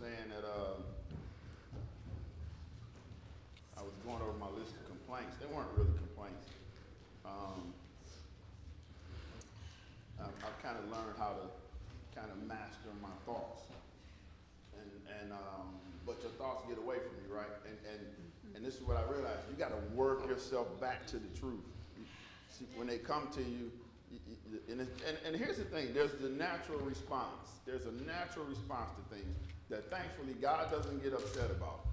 saying that uh, I was going over my list of complaints. They weren't really complaints. Um, I've, I've kind of learned how to kind of master my thoughts, and and um, but your thoughts get away from you, right? And and and this is what I realized: you got to work yourself back to the truth. See, when they come to you, and, and, and here's the thing there's the natural response. There's a natural response to things that thankfully God doesn't get upset about.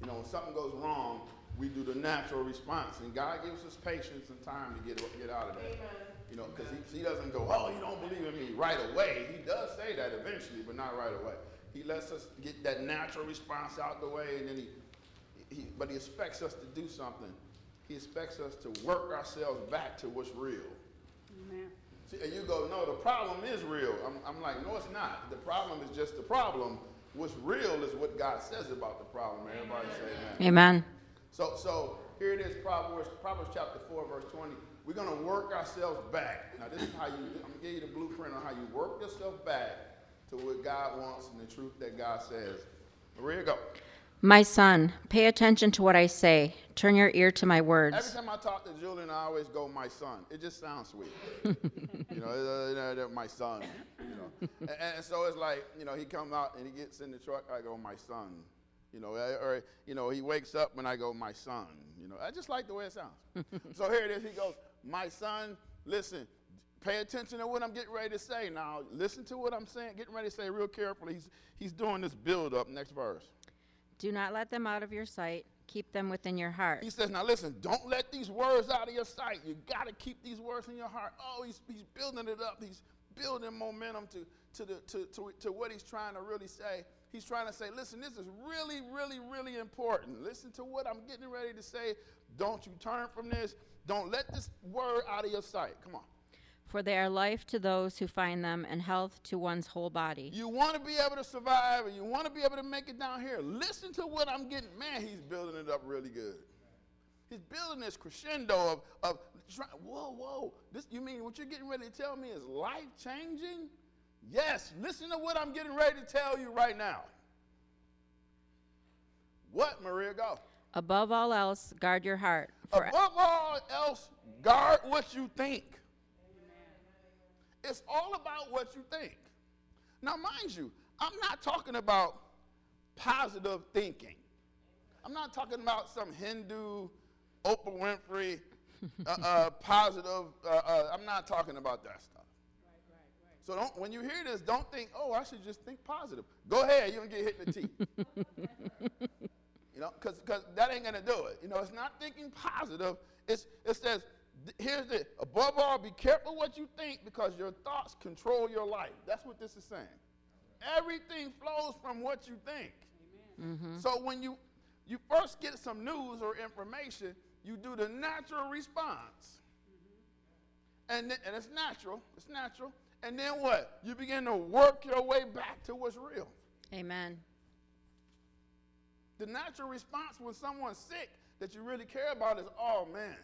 You know, when something goes wrong, we do the natural response. And God gives us patience and time to get, get out of that. Amen. You know, because he, he doesn't go, oh, you don't believe in me right away. He does say that eventually, but not right away. He lets us get that natural response out the way, and then he, he but he expects us to do something. He expects us to work ourselves back to what's real. Amen. See, and you go, no, the problem is real. I'm, I'm like, no, it's not. The problem is just the problem. What's real is what God says about the problem. Everybody say amen. Amen. So, so here it is, Proverbs, Proverbs chapter 4, verse 20. We're going to work ourselves back. Now, this is how you, I'm going to give you the blueprint on how you work yourself back to what God wants and the truth that God says. Maria, go. My son, pay attention to what I say. Turn your ear to my words. Every time I talk to Julian, I always go, my son. It just sounds sweet. you know, uh, uh, my son. You know, and, and, so it's like, you know, he comes out and he gets in the truck. I go, my son. You know, or you know, he wakes up and I go, my son. You know, I just like the way it sounds. so here it is. He goes, my son. Listen, pay attention to what I'm getting ready to say. Now, listen to what I'm saying. Getting ready to say real carefully. He's he's doing this build up. Next verse. Do not let them out of your sight. Keep them within your heart. He says, now listen, don't let these words out of your sight. You got to keep these words in your heart. Oh, he's, he's building it up. He's building momentum to, to, the, to, to, to what he's trying to really say. He's trying to say, listen, this is really, really, really important. Listen to what I'm getting ready to say. Don't you turn from this. Don't let this word out of your sight. Come on for they are life to those who find them and health to one's whole body. You want to be able to survive and you want to be able to make it down here. Listen to what I'm getting. Man, he's building it up really good. He's building this crescendo of, of whoa, whoa. This, you mean what you're getting ready to tell me is life changing? Yes, listen to what I'm getting ready to tell you right now. What, Maria? Go. Above all else, guard your heart. Above all else, guard what you think. It's all about what you think. Now, mind you, I'm not talking about positive thinking. I'm not talking about some Hindu, Oprah Winfrey, uh, uh, positive. Uh, uh I'm not talking about that stuff. Right, right, right. So don't, when you hear this, don't think, oh, I should just think positive. Go ahead, you're going to get hit in the teeth. you know, because that ain't going to do it. You know, it's not thinking positive. It's, it says, here's the above all, be careful what you think because your thoughts control your life. That's what this is saying. Everything flows from what you think. Mm-hmm. So when you you first get some news or information, you do the natural response. Mm-hmm. And, th- and it's natural. It's natural. And then what? You begin to work your way back to what's real. Amen. The natural response when someone's sick that you really care about is, oh man,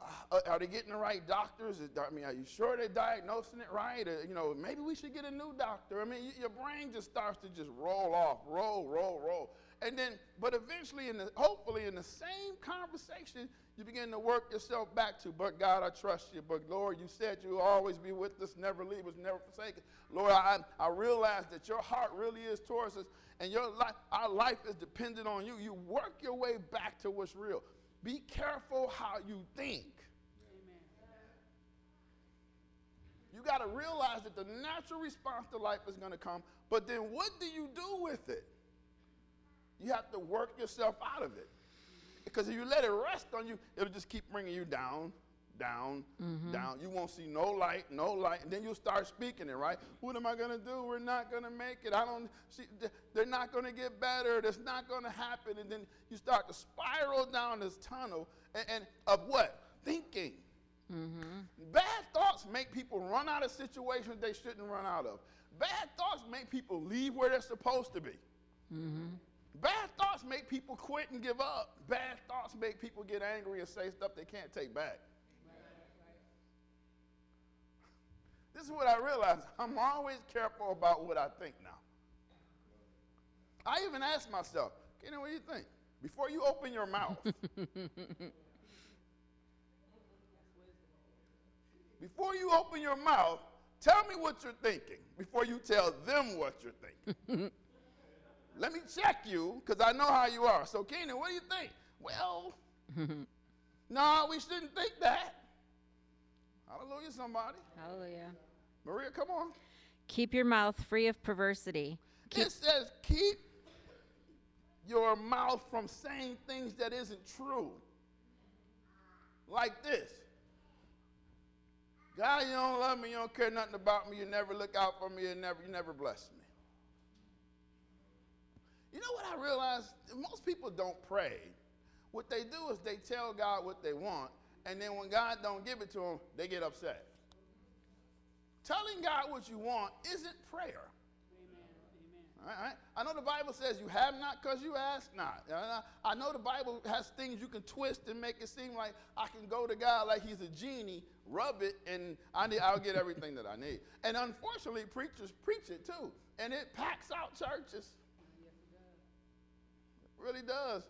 Uh, are they getting the right doctors? I mean, are you sure they're diagnosing it right? Or, you know, maybe we should get a new doctor. I mean, your brain just starts to just roll off, roll, roll, roll. And then, but eventually, in the, hopefully, in the same conversation, you begin to work yourself back to, but God, I trust you. But Lord, you said you'll always be with us, never leave us, never forsake us. Lord, I, I realize that your heart really is towards us, and your life, our life is dependent on you. You work your way back to what's real. Be careful how you think. You got to realize that the natural response to life is going to come, but then what do you do with it? You have to work yourself out of it. Because if you let it rest on you, it'll just keep bringing you down, down, mm-hmm. down. You won't see no light, no light, and then you'll start speaking it, right? What am I going to do? We're not going to make it. I don't see. They're not going to get better. That's not going to happen. And then you start to spiral down this tunnel, and, and of what? Thinking. Mm-hmm. Bad thoughts make people run out of situations they shouldn't run out of. Bad thoughts make people leave where they're supposed to be. Mm-hmm. Bad thoughts make people quit and give up. Bad thoughts make people get angry and say stuff they can't take back. This is what I realized. I'm always careful about what I think now. I even ask myself, Kenny, what do you think? Before you open your mouth, before you open your mouth, tell me what you're thinking before you tell them what you're thinking. Let me check you because I know how you are. So, Keenan, what do you think? Well, no, we shouldn't think that. Hallelujah, somebody. Hallelujah. Maria, come on. Keep your mouth free of perversity. Keep, It says, keep your mouth from saying things that isn't true. Like this. God, you don't love me, you don't care nothing about me, you never look out for me, you never, you never bless me. You know what I realized? Most people don't pray. What they do is they tell God what they want, and then when God don't give it to them, they get upset. Telling God what you want isn't prayer. Amen. All right? I know the Bible says you have not because you ask not. I know the Bible has things you can twist and make it seem like I can go to God like He's a genie, rub it, and I need, I'll get everything that I need. And unfortunately, preachers preach it too, and it packs out churches. It really does.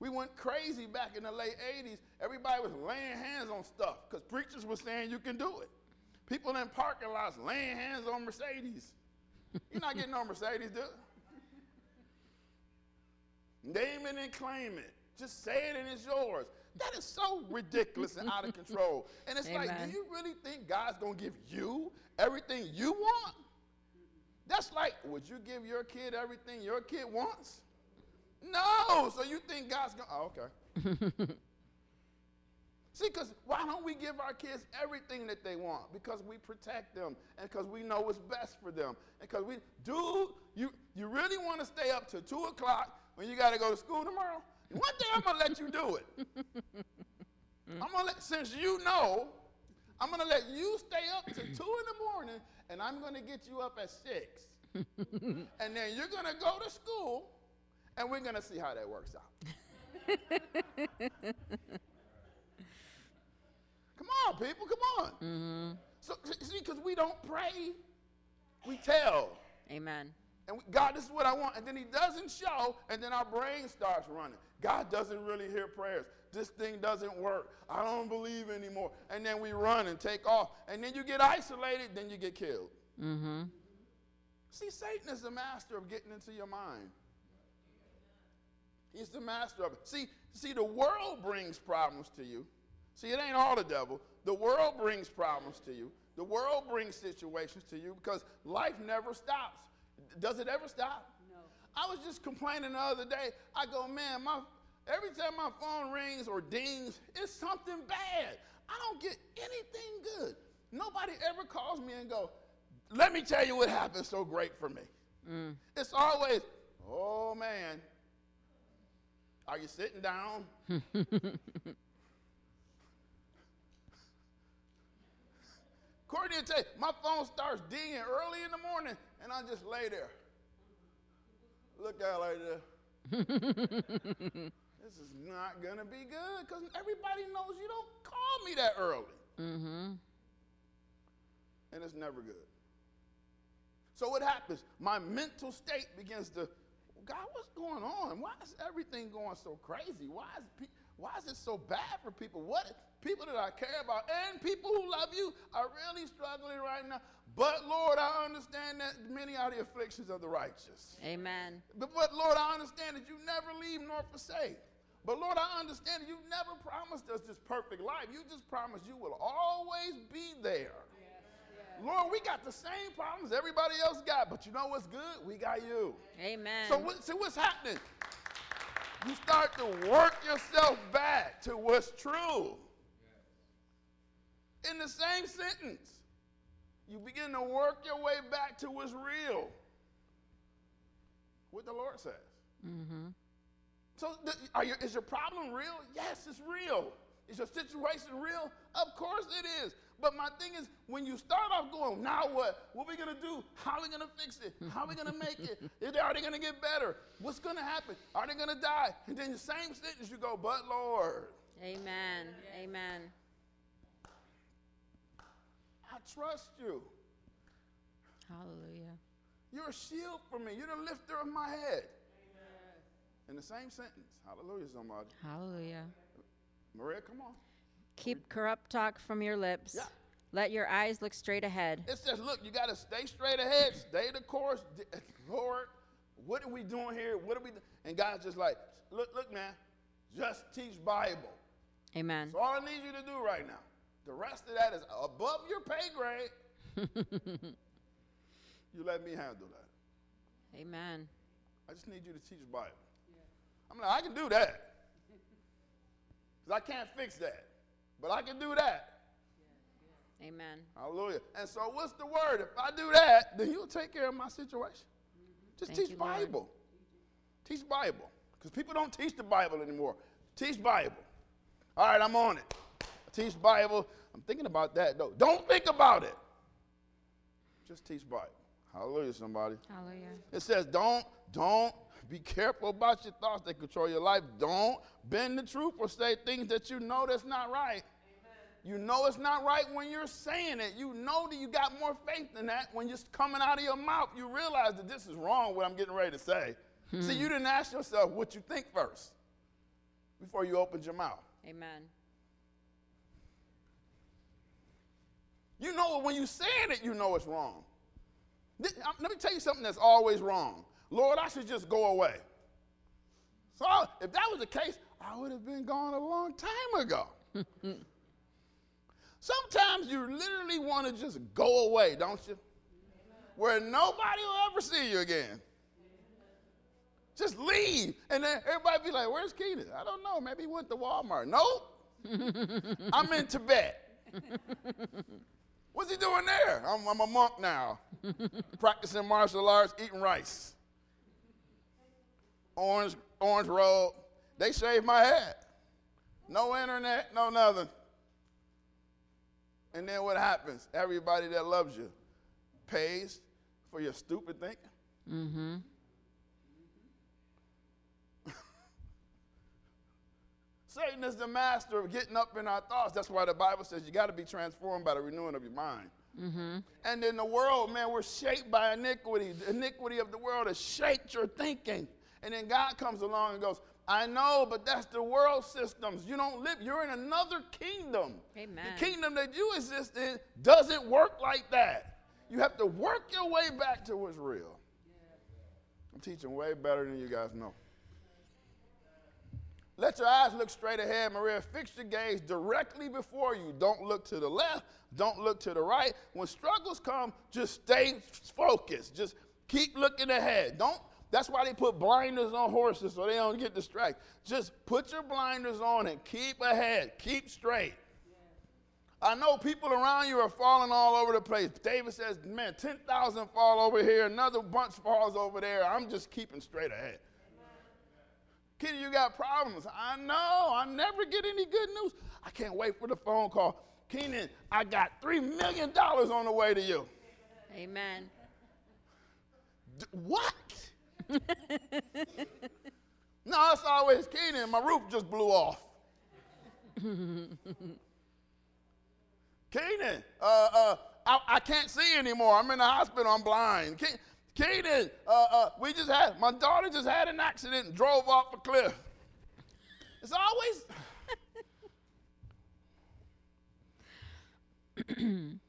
We went crazy back in the late 80s. Everybody was laying hands on stuff because preachers were saying you can do it. People in parking lots laying hands on Mercedes. You're not getting no Mercedes, dude. Name it and claim it. Just say it and it's yours. That is so ridiculous and out of control. And it's like, do you really think God's going to give you everything you want? That's like, would you give your kid everything your kid wants? No. So you think God's going to, oh, okay. See, because why don't we give our kids everything that they want? Because we protect them and because we know what's best for them. And because we, dude, you, you really want to stay up to 2 o'clock when you got to go to school tomorrow? One day I'm going to let you do it. I'm going to let, since you know, I'm going to let you stay up to 2 in the morning and I'm going to get you up at 6. and then you're going to go to school and we're going to see how that works out. Come on, people, come on. So, see, because we don't pray, we tell. Amen. And we, God, this is what I want. And then He doesn't show, and then our brain starts running. God doesn't really hear prayers. This thing doesn't work. I don't believe anymore. And then we run and take off. And then you get isolated, then you get killed. Mm-hmm. See, Satan is the master of getting into your mind. He's the master of it. See, see, the world brings problems to you. See, it ain't all the devil. The world brings problems to you. The world brings situations to you because life never stops. Does it ever stop? No. I was just complaining the other day. I go, man, my every time my phone rings or dings, it's something bad. I don't get anything good. Nobody ever calls me and go, let me tell you what happened so great for me. Mm. It's always, oh man, are you sitting down? Courtney will tell you, my phone starts dinging early in the morning, and I just lay there. Look out like that. this is not gonna be good because everybody knows you don't call me that early. Mm-hmm. And it's never good. So what happens? My mental state begins to, God, what's going on? Why is everything going so crazy? Why is pe- why is it so bad for people? What people that I care about and people who love you are really struggling right now. But Lord, I understand that many are the afflictions of the righteous. Amen. But, but Lord, I understand that you never leave nor forsake. But Lord, I understand that you never promised us this perfect life. You just promised you will always be there. Lord, we got the same problems everybody else got, but you know what's good? We got you. Amen. So what, see what's happening? You start to work yourself back to what's true. In the same sentence, you begin to work your way back to what's real. What the Lord says. Mm-hmm. So, the, are you, is your problem real? Yes, it's real. Is your situation real? Of course it is. But my thing is, when you start off going, now what? What are we gonna do? How are we gonna fix it? How are we gonna make it? Is- Are they gonna get better? What's gonna happen? Are they gonna die? And then the same sentence you go, but Lord, Amen. Amen. I trust you. Hallelujah. You're a shield for me. You're the lifter of my head. In the same sentence. Hallelujah, somebody. Hallelujah. Maria, come on. Keep corrupt talk from your lips. Yeah. Let your eyes look straight ahead. It says, look, you got to stay straight ahead, stay the course. Lord, what are we doing here? What are we do-? And God's just like, look, look, man, just teach Bible. Amen. That's all I need you to do right now. The rest of that is above your pay grade. you let me handle that. Amen. I just need you to teach Bible. I'm like, I can do that. Because I can't fix that. But I can do that. Amen. Hallelujah. And so, what's the word? If I do that, then you'll take care of my situation. Just Thank teach you, Lord. Bible. Teach Bible. Because people don't teach the Bible anymore. Teach Bible. All right, I'm on it. Teach Bible. I'm thinking about that, though. Don't think about it. Just teach Bible. Hallelujah, somebody. Hallelujah. It says, don't, don't be careful about your thoughts that control your life. Don't bend the truth or say things that you know that's not right. You know it's not right when you're saying it. You know that you got more faith than that. When it's coming out of your mouth, you realize that this is wrong, what I'm getting ready to say. Hmm. See, you didn't ask yourself what you think first before you opened your mouth. Amen. You know it when you're saying it, you know it's wrong. Let me tell you something that's always wrong. Lord, I should just go away. So if that was the case, I would have been gone a long time ago. Sometimes you literally want to just go away, don't you? Where nobody will ever see you again. Just leave. And then everybody be like, where's Keenan? I don't know. Maybe he went to Walmart. Nope. I'm in Tibet. What's he doing there? I'm, I'm a monk now, practicing martial arts, eating rice. Orange, orange robe. They shaved my head. No internet, no nothing. And then what happens? Everybody that loves you pays for your stupid thinking. Mm-hmm. Satan is the master of getting up in our thoughts. That's why the Bible says you got to be transformed by the renewing of your mind. Mm-hmm. And in the world, man, we're shaped by iniquity. The iniquity of the world has shaped your thinking. And then God comes along and goes, I know, but that's the world systems. You don't live, you're in another kingdom. Amen. The kingdom that you exist in doesn't work like that. You have to work your way back to what's real. I'm teaching way better than you guys know. Let your eyes look straight ahead, Maria. Fix your gaze directly before you. Don't look to the left. Don't look to the right. When struggles come, just stay focused. Just keep looking ahead. Don't. That's why they put blinders on horses so they don't get distracted. Just put your blinders on and keep ahead. Keep straight. I know people around you are falling all over the place. David says, man, 10,000 fall over here, another bunch falls over there. I'm just keeping straight ahead. Kitty, you got problems. I know. I never get any good news. I can't wait for the phone call. Keenan, I got $3 million on the way to you. Amen. D- what? no, it's always Keenan. My roof just blew off. Keenan, uh, uh, I, I can't see anymore. I'm in the hospital. I'm blind. Ke- Keenan, uh, uh, we just had, my daughter just had an accident and drove off a cliff. It's always.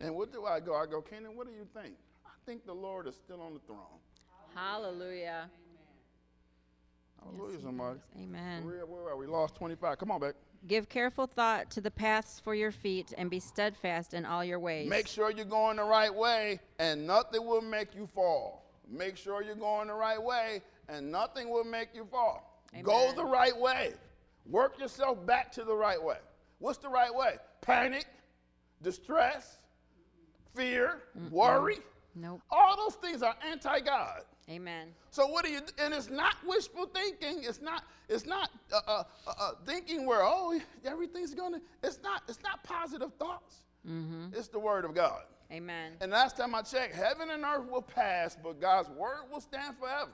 and what do I go? I go, Keenan, what do you think? I think the Lord is still on the throne. Hallelujah. Hallelujah, somebody. Amen. Where, where are we? Lost 25. Come on back. Give careful thought to the paths for your feet and be steadfast in all your ways. Make sure you're going the right way, and nothing will make you fall. Make sure you're going the right way, and nothing will make you fall. Go the right way. Work yourself back to the right way. What's the right way? Panic, distress, fear, worry. Nope. All those things are anti God. Amen. So what do you? And it's not wishful thinking. It's not. It's not uh, uh, uh, uh, thinking where oh everything's gonna. It's not. It's not positive thoughts. It's the word of God. Amen. And last time I checked, heaven and earth will pass, but God's word will stand forever.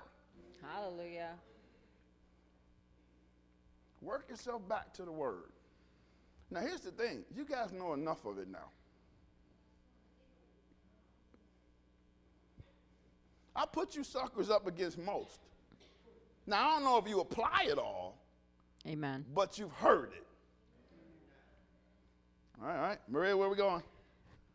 Hallelujah. Work yourself back to the word. Now here's the thing: you guys know enough of it now. I put you suckers up against most. Now, I don't know if you apply it all, Amen. but you've heard it. All right, all right. Maria, where we going?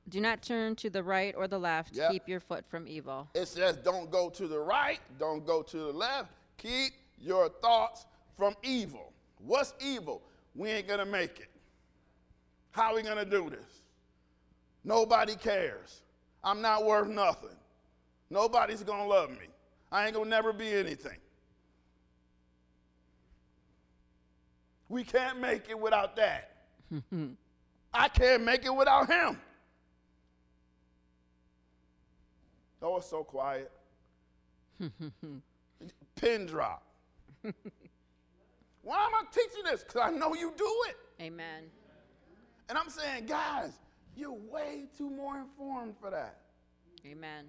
Do not turn to the right or the left. Yep. Keep your foot from evil. It says, don't go to the right, don't go to the left. Keep your thoughts from evil. What's evil? We ain't gonna make it. How are we gonna do this? Nobody cares. I'm not worth nothing. Nobody's gonna love me. I ain't gonna never be anything. We can't make it without that. I can't make it without him. Oh, it's so quiet. Pin drop. Why am I teaching this? Because I know you do it. Amen. And I'm saying, guys, you're way too more informed for that. Amen.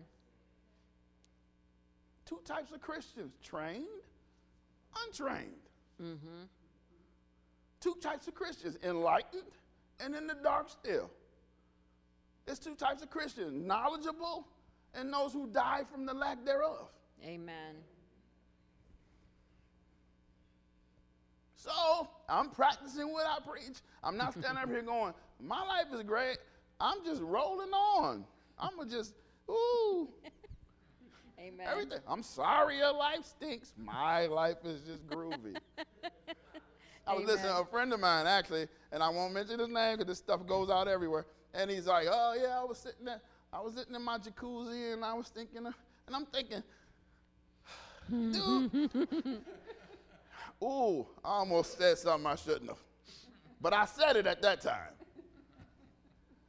Two types of Christians trained, untrained. Mm-hmm. Two types of Christians enlightened and in the dark still. There's two types of Christians knowledgeable and those who die from the lack thereof. Amen. So I'm practicing what I preach. I'm not standing up here going, my life is great. I'm just rolling on. I'm going to just, ooh, Amen. everything. I'm sorry your life stinks. My life is just groovy. I was listening to a friend of mine, actually, and I won't mention his name because this stuff goes out everywhere. And he's like, oh, yeah, I was sitting there. I was sitting in my jacuzzi and I was thinking, of, and I'm thinking, hmm. dude, ooh, I almost said something I shouldn't have. But I said it at that time.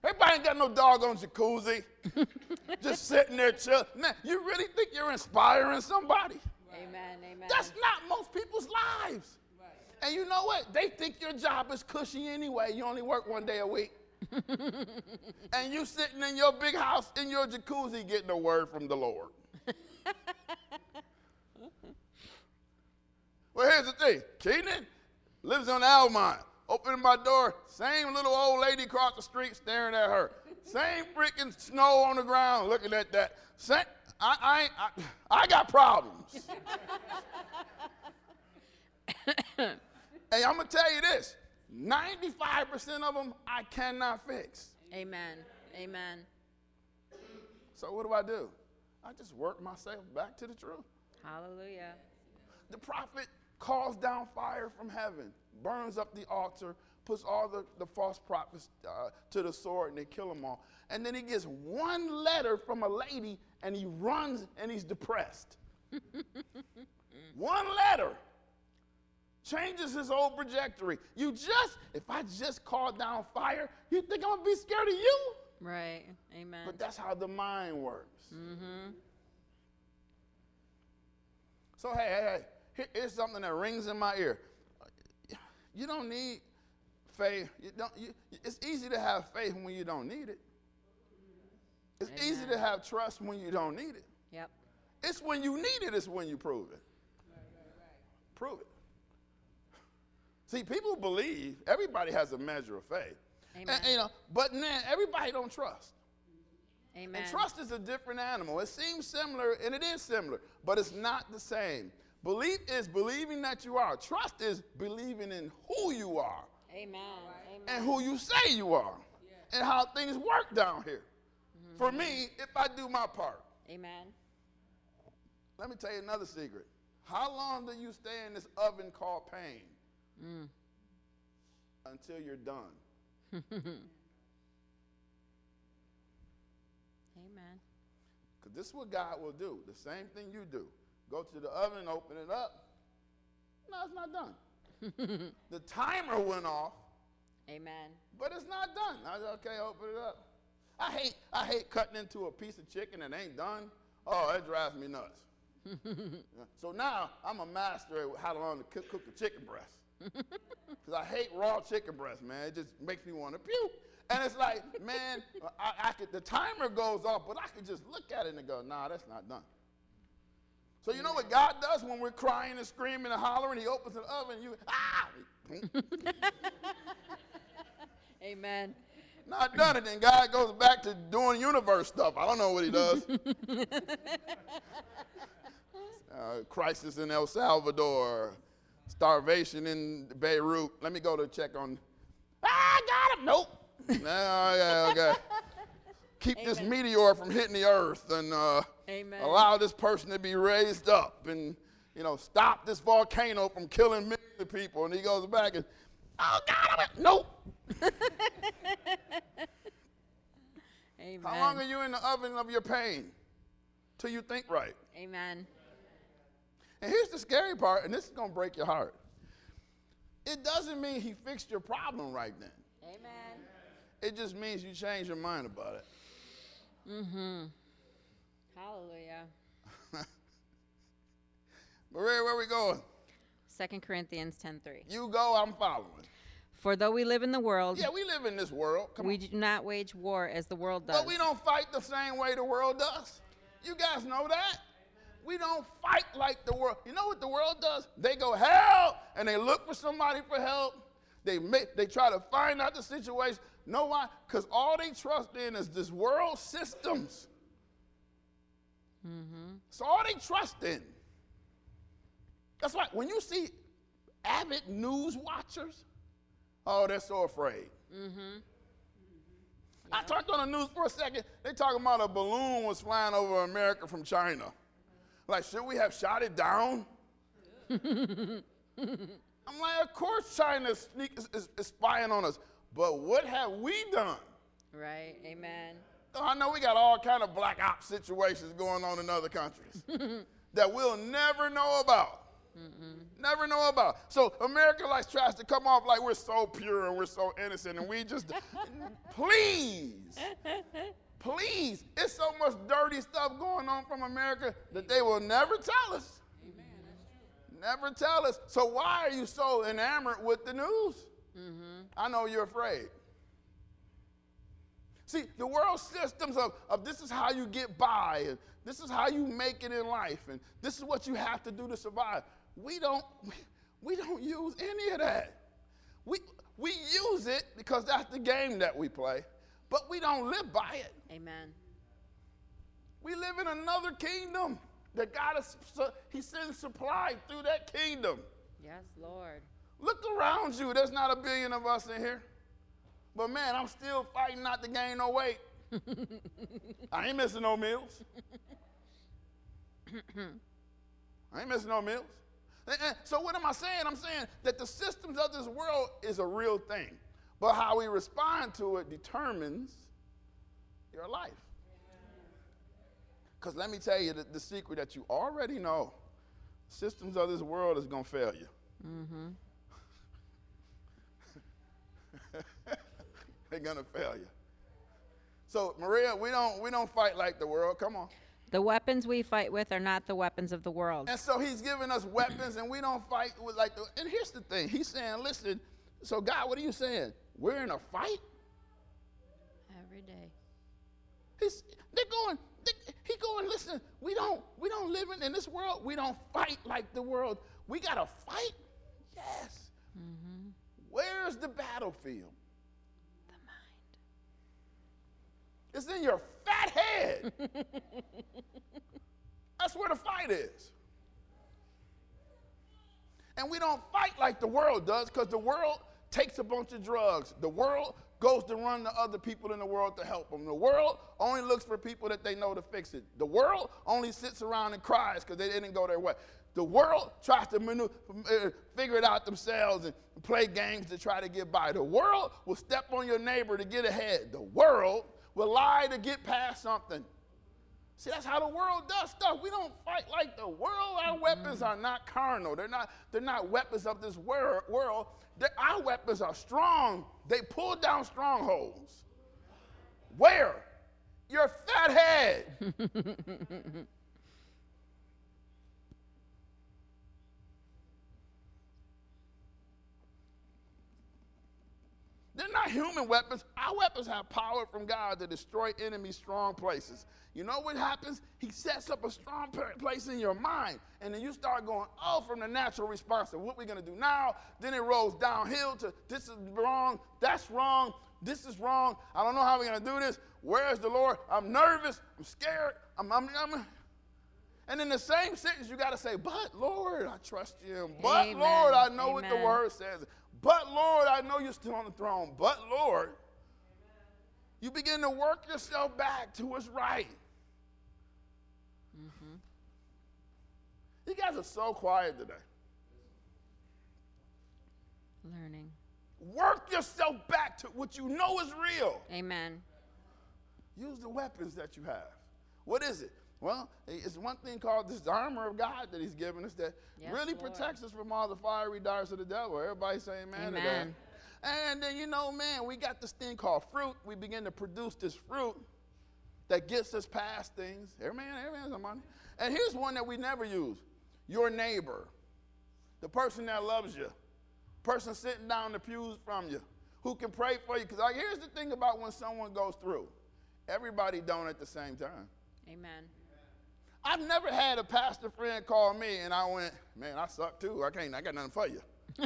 Everybody ain't got no doggone jacuzzi. Just sitting there chill. Man, you really think you're inspiring somebody? Amen. Amen. That's not most people's lives. And you know what? They think your job is cushy anyway. You only work one day a week. and you sitting in your big house in your jacuzzi getting a word from the Lord. well, here's the thing Keenan lives on Almont. Opening my door, same little old lady across the street staring at her. Same freaking snow on the ground looking at that. Same, I, I, I, I got problems. Hey, I'm gonna tell you this: 95% of them I cannot fix. Amen. Amen. So what do I do? I just work myself back to the truth. Hallelujah. The prophet calls down fire from heaven, burns up the altar, puts all the, the false prophets uh, to the sword, and they kill them all. And then he gets one letter from a lady, and he runs and he's depressed. one letter changes his whole trajectory. You just, if I just call down fire, you think I'm gonna be scared of you? Right. Amen. But that's how the mind works. So hey, hey, hey, here- here's something that rings in my ear. You don't need faith. You don't. You, it's easy to have faith when you don't need it. It's easy to have trust when you don't need it. Yep. It's when you need it. It's when you prove it. Prove it. See, people believe everybody has a measure of faith. And, Amen. you know, but then everybody don't trust. Amen. And trust is a different animal. It seems similar, and it is similar, but it's not the same. Belief is believing that you are. Trust is believing in who you are Amen. And who you say you are and how things work down here. Mm-hmm. For me, if I do my part, Amen. let me tell you another secret. How long do you stay in this oven called pain? Mm. Until you're done. Amen. Because this is what God will do. The same thing you do. Go to the oven, and open it up. No, it's not done. the timer went off, Amen. but it's not done. I said, okay, open it up. I hate, I hate cutting into a piece of chicken that ain't done. Oh, it drives me nuts. so now I'm a master at how long to cook, cook the chicken breast. Because I hate raw chicken breast, man. It just makes me want to puke. And it's like, man, I, I could, the timer goes off, but I could just look at it and go, nah, that's not done. So you know what God does when we're crying and screaming and hollering? He opens an oven and you, ah! Amen. Not done it. Then God goes back to doing universe stuff. I don't know what he does. uh, crisis in El Salvador, starvation in Beirut. Let me go to check on. Ah, I got him. Nope. no, yeah, okay. Keep Amen. this meteor from hitting the earth and uh, allow this person to be raised up and you know stop this volcano from killing millions of people. And he goes back and, oh God, I'm nope. Amen. How long are you in the oven of your pain? Till you think right. Amen. And here's the scary part, and this is going to break your heart. It doesn't mean he fixed your problem right then. Amen. It just means you change your mind about it. Mm-hmm. Hallelujah. Maria, where are we going? 2 Corinthians 10.3. You go, I'm following. For though we live in the world, yeah, we live in this world. Come we on. do not wage war as the world does. But we don't fight the same way the world does. You guys know that. We don't fight like the world. You know what the world does? They go help and they look for somebody for help. They make, they try to find out the situation. Know why? Because all they trust in is this world systems. Mm-hmm. So all they trust in. That's why when you see avid news watchers, Oh, they're so afraid. Mm-hmm. I turned on the news for a second. They talking about a balloon was flying over America from China. Like, should we have shot it down? I'm like, of course China is, is, is, spying on us, but what have we done? Right. Amen. Oh, I know we got all kind of black ops situations going on in other countries mm-hmm. that we'll never know about. Mm-mm. Never know about. So America likes tries to come off like we're so pure and we're so innocent, and we just please, please. It's so much dirty stuff going on from America that they will never tell us. Amen. Never tell us. So why are you so enamored with the news? Mm-hmm. I know you're afraid. See, the world systems of, of this is how you get by, and this is how you make it in life, and this is what you have to do to survive. We don't, we don't use any of that. We, we use it because that's the game that we play, but we don't live by it. Amen. We live in another kingdom that God is, He sends supply through that kingdom. Yes, Lord. Look around you. There's not a billion of us in here. But man, I'm still fighting not to gain no weight. I ain't missing no meals. I ain't missing no meals. So what am I saying? I'm saying that the systems of this world is a real thing. But how we respond to it determines your life. Because let me tell you the, the, secret that you already know systems of this world is going to fail you. Mm-hmm. They're going to fail you. So, Maria, we don't, we don't fight like the world. Come on. The weapons we fight with are not the weapons of the world. And so he's giving us weapons, and we don't fight with like the. And here's the thing: he's saying, "Listen, so God, what are you saying? We're in a fight every day." He's they're going. They, he going. Listen, we don't we don't live in, in this world. We don't fight like the world. We got to fight. Yes. Mm-hmm. Where's the battlefield? The mind. It's in your fat head. That's where the fight is. And we don't fight like the world does because the world takes a bunch of drugs. The world goes to run to other people in the world to help them. The world only looks for people that they know to fix it. The world only sits around and cries because they didn't go their way. The world tries to maneuver, uh, figure it out themselves and play games to try to get by. The world will step on your neighbor to get ahead. The world will lie to get past something. See, that's how the world does stuff. We don't fight like the world. Our mm-hmm. weapons are not carnal. They're not, they're not weapons of this wor- world. They're, our weapons are strong. They pull down strongholds. Where? Your fat head. They're not human weapons. Our weapons have power from God to destroy enemy strong places. You know what happens? He sets up a strong place in your mind, and then you start going, oh, from the natural response to what we're going to do now. Then it rolls downhill to this is wrong, that's wrong. This is wrong. I don't know how we're going to do this. Where is the Lord? I'm nervous. I'm scared. I'm, I'm, I'm. And in the same sentence, you got to say, But Lord, I trust you. But Amen. Lord, I know what the word says. But Lord, I know you're still on the throne. But Lord, you begin to work yourself back to what's right. Mm-hmm. You guys are so quiet today. Learning. Work yourself back to what you know is real. Amen. Use the weapons that you have. What is it? Well, it's one thing called this armor of God that He's given us that Yes, really Lord. protects us from all the fiery darts of the devil. Everybody say amen, to that. And then, you know, man, we got this thing called fruit. We begin to produce this fruit that gets us past things. Every man, every Amen, amen, somebody. And here's one that we never use your neighbor, the person that loves you, person sitting down the pews from you, who can pray for you. Because like, here's the thing about when someone goes through everybody don't at the same time. Amen. I've never had a pastor friend call me and I went, man, I suck too. I can't, I got nothing for you.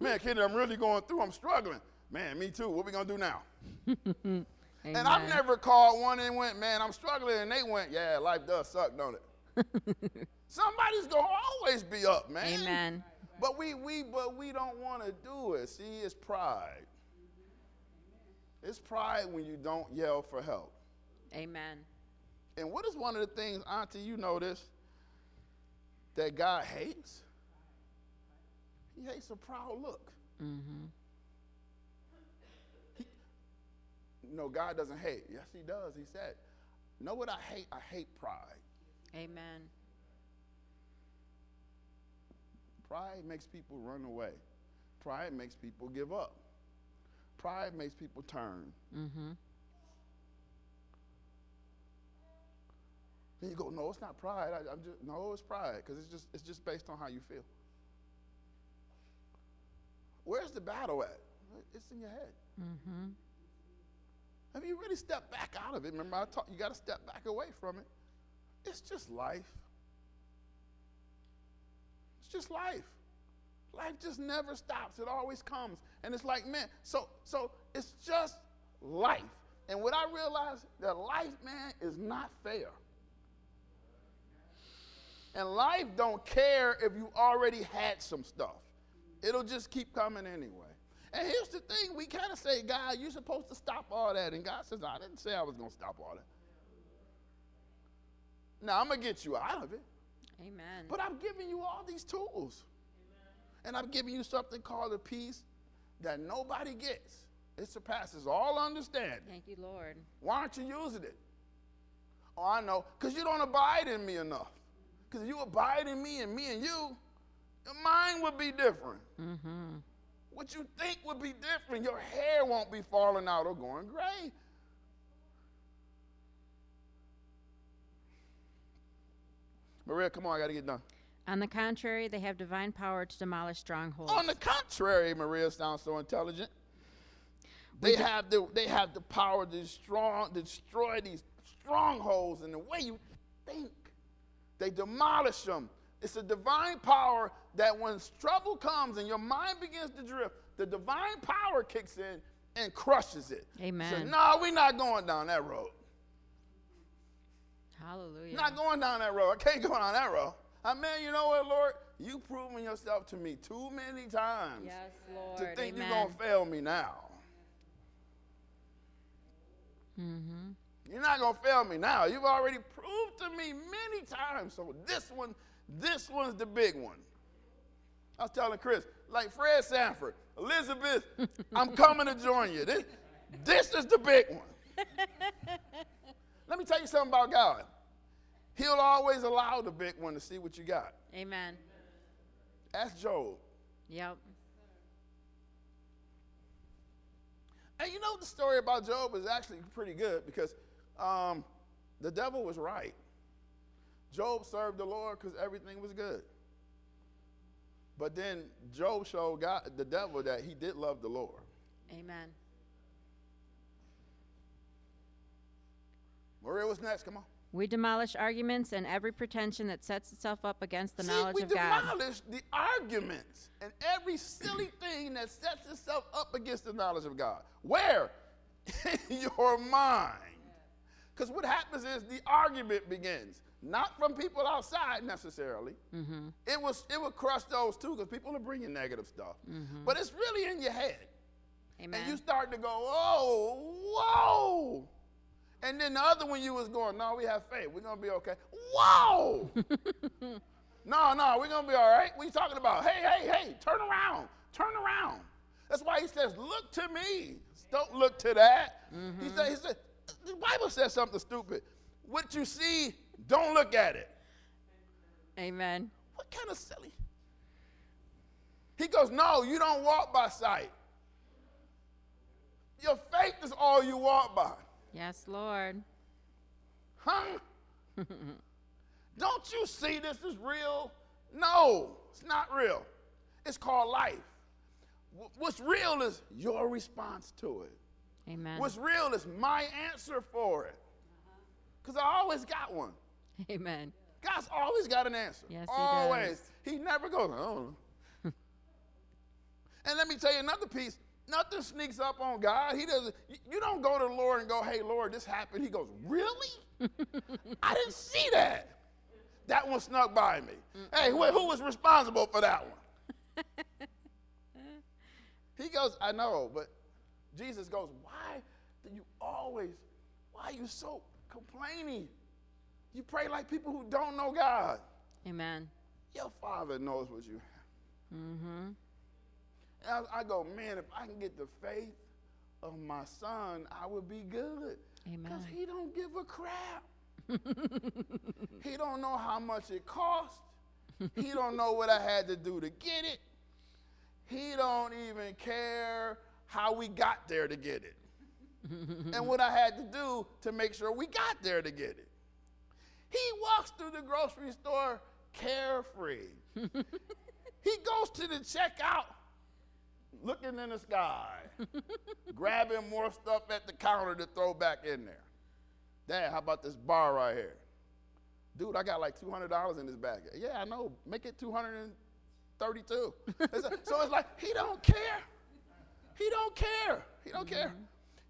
man, Kenny, I'm really going through. I'm struggling. Man, me too. What we gonna do now? And I've never called one and went, man, I'm struggling, and they went, yeah, life does suck, don't it? Somebody's gonna always be up, man. Amen. But we we but we don't want to do it. See, it's pride. It's pride when you don't yell for help. Amen. And what is one of the things, Auntie, you notice that God hates? He hates a proud look. Mm-hmm. He, no, God doesn't hate. Yes, He does. He said, Know what I hate? I hate pride. Amen. Pride makes people run away. Pride makes people give up. Pride makes people turn. Mm-hmm. Then you go, no, it's not pride. I, am just no, it's pride because it's just it's just based on how you feel. Where's the battle at? It's in your head. Mm-hmm. Have you really stepped back out of it? Remember, I taught you got to step back away from it. It's just life. It's just life. Life just never stops. It always comes. And it's like, man, so so it's just life. And what I realized that life, man, is not fair. And life don't care if you already had some stuff. It'll just keep coming anyway. And here's the thing, we kind of say, God, you're supposed to stop all that. And God says, I didn't say I was going to stop all that. Now, I'm going to get you out of it. Amen. But I'm giving you all these tools. And I'm giving you something called a peace that nobody gets. It surpasses all understanding. Thank you, Lord. Why aren't you using it? Oh, I know. Because you don't abide in me enough. Because if you abide in me and me and you, your mind would be different. Mm-hmm. What you think would be different. Your hair won't be falling out or going gray. Maria, come on, I got to get done. On the contrary, they have divine power to demolish strongholds. On the contrary, Maria sounds so intelligent. They have the they have the power to strong destroy these strongholds in the way you think. They demolish them. It's a divine power that when trouble comes and your mind begins to drift, the divine power kicks in and crushes it. Amen. So, no, we're not going down that road. Hallelujah. Not going down that road. I can't go down that road. I mean, you know what, Lord? You've proven yourself to me too many times yes, to think Amen. you're going to fail me now. mm-hmm. You're not going to fail me now. You've already proved to me many times. So this one, this one's the big one. I was telling Chris, like Fred Sanford, Elizabeth, I'm coming to join you. This, this is the big one. Let me tell you something about God. He'll always allow the big one to see what you got. Amen. Ask Job. Yep. And you know the story about Job is actually pretty good because um, the devil was right. Job served the Lord because everything was good. But then Job showed God, the devil, that he did love the Lord. Amen. Maria, what's next? Come on. We demolish arguments and every pretension that sets itself up against the See, knowledge of God. We demolish the arguments and every silly thing that sets itself up against the knowledge of God. Where? In your mind. Because what happens is the argument begins, not from people outside necessarily. Mm-hmm. It was it would crush those too, because people are bringing negative stuff. Mm-hmm. But it's really in your head. Amen. And you start to go, oh, whoa. And then the other one you was going, no, we have faith. We're gonna be okay. Whoa! no, no, we're gonna be all right. What are you talking about? Hey, hey, hey, turn around. Turn around. That's why he says, look to me. Don't look to that. He said, he said, the Bible says something stupid. What you see, don't look at it. Amen. What kind of silly? He goes, No, you don't walk by sight. Your faith is all you walk by. Yes, Lord. Huh? don't you see this is real? No, it's not real. It's called life. What's real is your response to it. Amen. What's real is my answer for it. Because I always got one. Amen. God's always got an answer. Yes, he always. does. He never goes, I don't know. and let me tell you another piece. Nothing sneaks up on God. He doesn't. You, don't go to the Lord and go, "Hey, Lord, this happened." He goes, "Really? I didn't see that. That one snuck by me. Hey, who, who was responsible for that one?" he goes, "I know, but Jesus goes, why do you always? Why are you so complaining? You pray like people who don't know God. Amen. Your Father knows what you have." Mm-hmm. And I, I go, man, if I can get the faith of my son, I would be good. Amen. Because he don't give a crap. he don't know how much it cost. he don't know what I had to do to get it. He don't even care how we got there to get it. and what I had to do to make sure we got there to get it. He walks through the grocery store carefree. he goes to the checkout looking in the sky, grabbing more stuff at the counter to throw back in there. Dad, how about this bar right here? Dude, I got like $200 in this bag. Yeah, I know. Make it 232. It's so it's like, he don't care. He don't care. He don't care.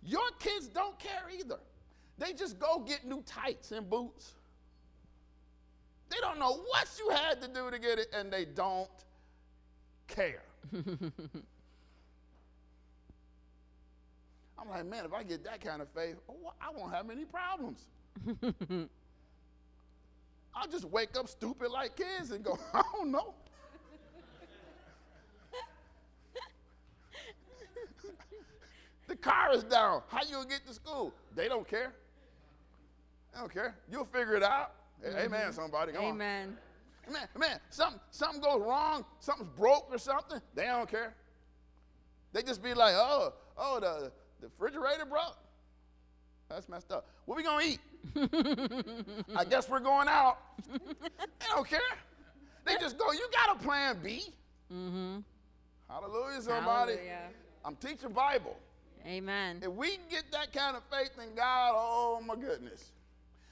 Your kids don't care either. They just go get new tights and boots. They don't know what you had to do to get it, and they don't care. I'm like, man, if I get that kind of faith, oh, I won't have any problems. I'll just wake up stupid like kids and go, I don't know. The car is down. How you gonna get to school? They don't care. They don't care. You'll figure it out. Amen, somebody. Come on. Amen. Man, something, something goes wrong, something's broke or something, they don't care. They just be like, oh, oh, the, the refrigerator broke. That's messed up. What we gonna eat? I guess we're going out. they don't care. They just go, you got a plan B. Mm-hmm. Hallelujah, somebody. Hallelujah. I'm teaching Bible. Amen. If we can get that kind of faith in God, oh my goodness.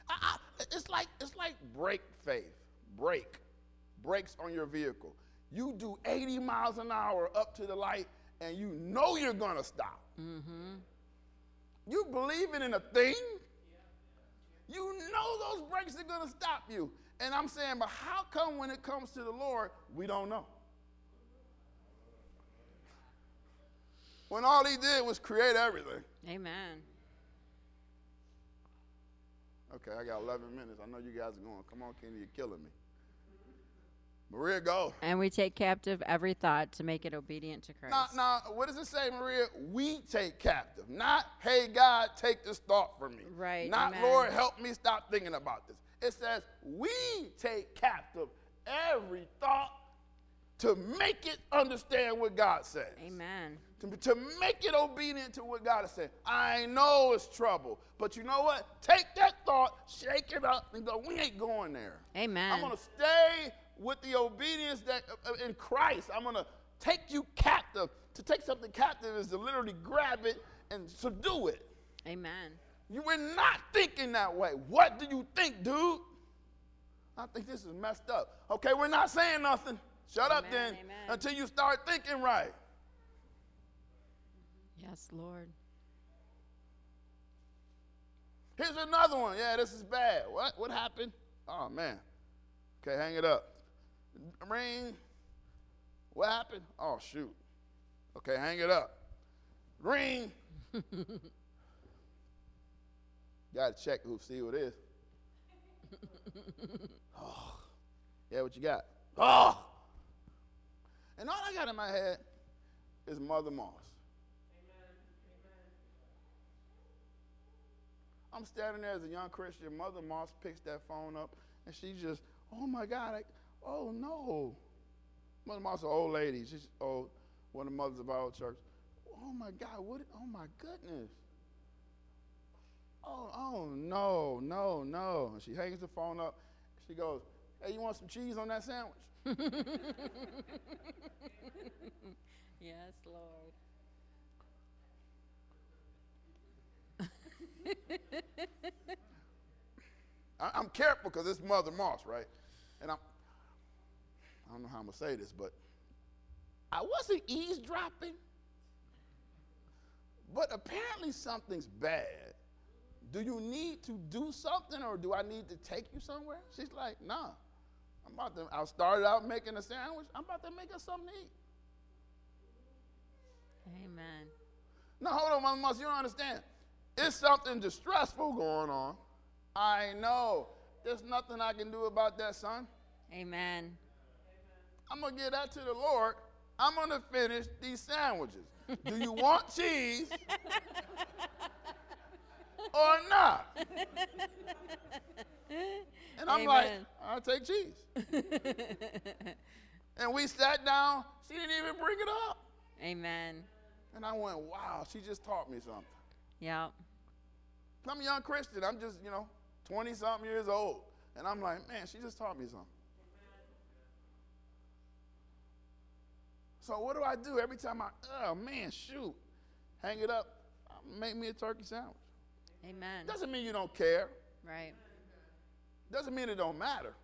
I, I, it's like it's like brake faith. Brake. Brakes on your vehicle. You do 80 miles an hour up to the light and you know you're gonna stop. Mm-hmm. You believing in a thing, you know those brakes are gonna stop you. And I'm saying, but how come when it comes to the Lord, we don't know? When all he did was create everything. Amen. Okay, I got 11 minutes. I know you guys are going. Come on, Kenny, you're killing me. Maria, go. And we take captive every thought to make it obedient to Christ. Now, now, what does it say, Maria? We take captive. Not, hey, God, take this thought from me. Right, Not, amen. Lord, help me stop thinking about this. It says, we take captive every thought to make it understand what God says. Amen. To, to make it obedient to what God is saying. I know it's trouble, but you know what? Take that thought, shake it up, and go, we ain't going there. Amen. I'm going to stay with the obedience that uh, uh, in Christ. I'm going to take you captive. To take something captive is to literally grab it and subdue it. Amen. You were not thinking that way. What do you think, dude? I think this is messed up. Okay, we're not saying nothing. Shut up then amen. until you start thinking right. Yes, Lord. Here's another one. Yeah, this is bad. What? What happened? Oh man. Okay, hang it up. Ring. What happened? Oh shoot. Okay, hang it up. Ring. Got to check who see who it is. oh. Yeah, what you got? Oh. And all I got in my head is Mother Moss. I'm standing there as a young Christian. Mother Moss picks that phone up, and she just, oh my God, I, oh no. Mother Moss, an old lady. She's old, one of the mothers of our church. Oh my God, what? Oh my goodness. Oh, oh no, no, no. And she hangs the phone up. She goes, hey, you want some cheese on that sandwich? Yes, Lord. I, I'm careful because it's Mother Moss, right? And I'm, I don't know how I'm gonna say this, but I wasn't eavesdropping, but apparently something's bad. Do you need to do something, or do I need to take you somewhere? She's like, Nah. I'm about to. I started out making a sandwich. I'm about to make us something to eat. Amen. No, hold on, Mother Moss. You don't understand. It's something distressful going on. I know. There's nothing I can do about that, son. Amen. I'm gonna give that to the Lord. I'm gonna finish these sandwiches. Do you want cheese or not? And I'm like, I'll take cheese. and we sat down. She didn't even bring it up. Amen. And I went, wow, she just taught me something. Yep. I'm a young Christian. I'm just, you know, 20 something years old. And I'm like, man, she just taught me something. So what do I do every time I, oh man, shoot, hang it up, make me a turkey sandwich. Amen. Doesn't mean you don't care. Right. Doesn't mean it don't matter.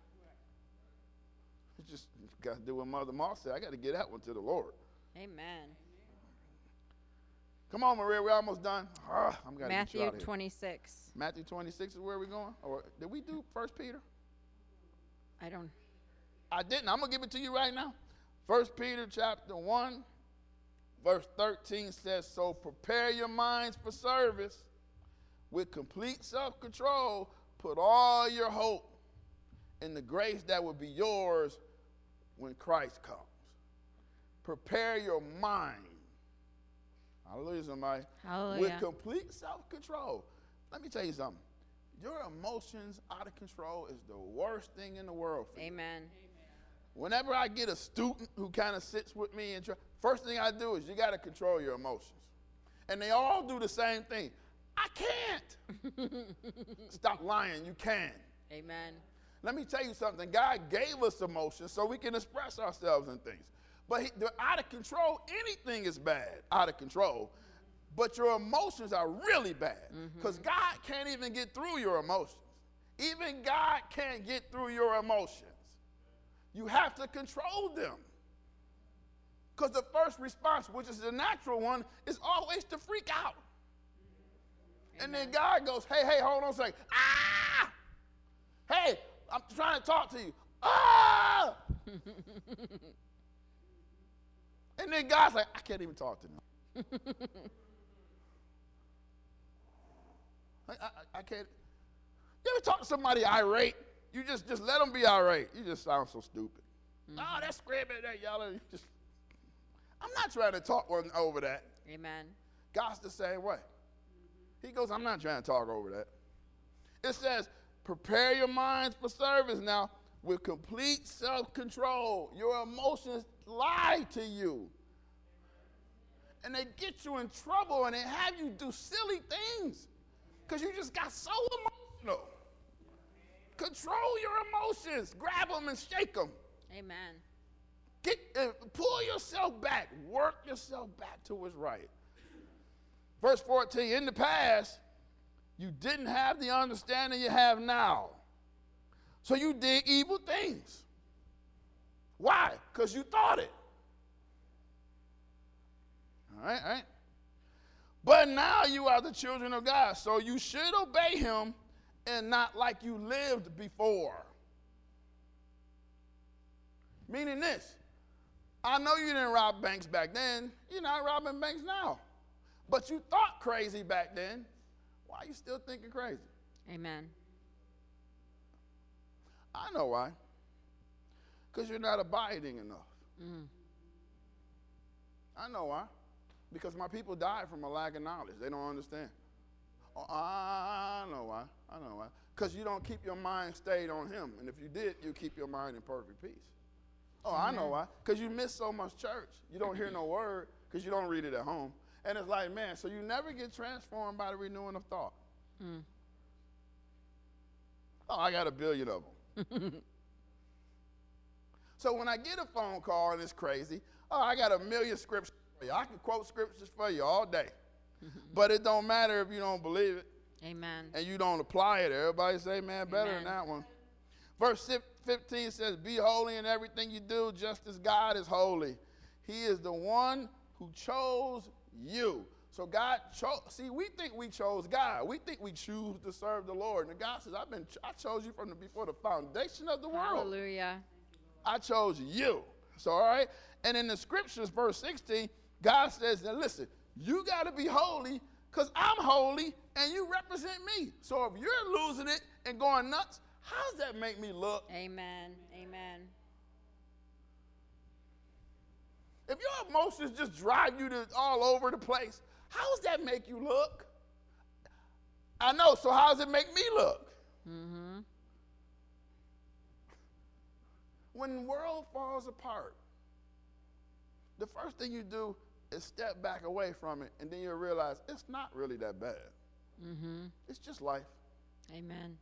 It's just got to do what Mother Moss said. I got to get that one to the Lord. Amen. Come on, Maria, we're almost done. Ah, I'm gonna Matthew out of here. 26. Matthew 26 is where we're going. Or did we do First Peter? I don't. I didn't. I'm gonna give it to you right now. First Peter chapter 1, verse 13 says, So prepare your minds for service with complete self-control. Put all your hope in the grace that will be yours when Christ comes. Prepare your mind. Hallelujah, somebody. With complete self-control. Let me tell you something. Your emotions out of control is the worst thing in the world for you. Amen. Whenever I get a student who kind of sits with me and try, first thing I do is you got to control your emotions. And they all do the same thing. I can't. Stop lying. You can. Amen. Let me tell you something. God gave us emotions so we can express ourselves in things. But he, they're out of control. Anything is bad, out of control. But your emotions are really bad because God can't even get through your emotions. Even God can't get through your emotions. You have to control them. Because the first response, which is the natural one, is always to freak out. And then God goes, hey, hey, hold on a second. Ah! Hey, I'm trying to talk to you. Ah! and then God's like, I can't even talk to them. I, I, I can't. You ever talk to somebody irate? You just just let them be irate. You just sound so stupid. Mm-hmm. Oh, that's screaming, that yelling. You just, I'm not trying to talk one over that. Amen. God's the same way. He goes, I'm not trying to talk over that. It says, prepare your minds for service now with complete self control. Your emotions lie to you. And they get you in trouble and they have you do silly things because you just got so emotional. Control your emotions, grab them and shake them. Amen. Get, uh, pull yourself back, work yourself back to what's right. Verse 14, in the past, You didn't have the understanding you have now. So you did evil things. Why? Because you thought it. All right, all right. But now you are the children of God, so you should obey him and not like you lived before. Meaning this I know you didn't rob banks back then, you're not robbing banks now. But you thought crazy back then. Why are you still thinking crazy? Amen. I know why. Because you're not abiding enough. Mm. I know why. Because my people died from a lack of knowledge. They don't understand. Oh, I know why. I know why. Because you don't keep your mind stayed on Him. And if you did, you keep your mind in perfect peace. Oh, I know why. Because you miss so much church. You don't hear no word because you don't read it at home. And it's like, man, so you never get transformed by the renewing of thought. Mm. Oh, I got a billion of them. so when I get a phone call and it's crazy, oh, I got a million scriptures for you. I can quote scriptures for you all day. but it don't matter if you don't believe it Amen. and you don't apply it. Everybody say, man, better than that one. Verse 15 says, Be holy in everything you do, just as God is holy. He is the one who chose you. So God chose. See, we think we chose God. We think we choose to serve the Lord. And God says, I've been, I chose you from the, before the foundation of the world. Hallelujah. I chose you. So, all right. And in the scriptures, verse 16, God says, now listen, you got to be holy because I'm holy and you represent me. So if you're losing it and going nuts, how does that make me look? Amen. Amen. If your emotions just drive you to all over the place, how does that make you look? I know, so how does it make me look? Mm-hmm. When the world falls apart, the first thing you do is step back away from it, and then you'll realize it's not really that bad. Mm-hmm. It's just life. Amen.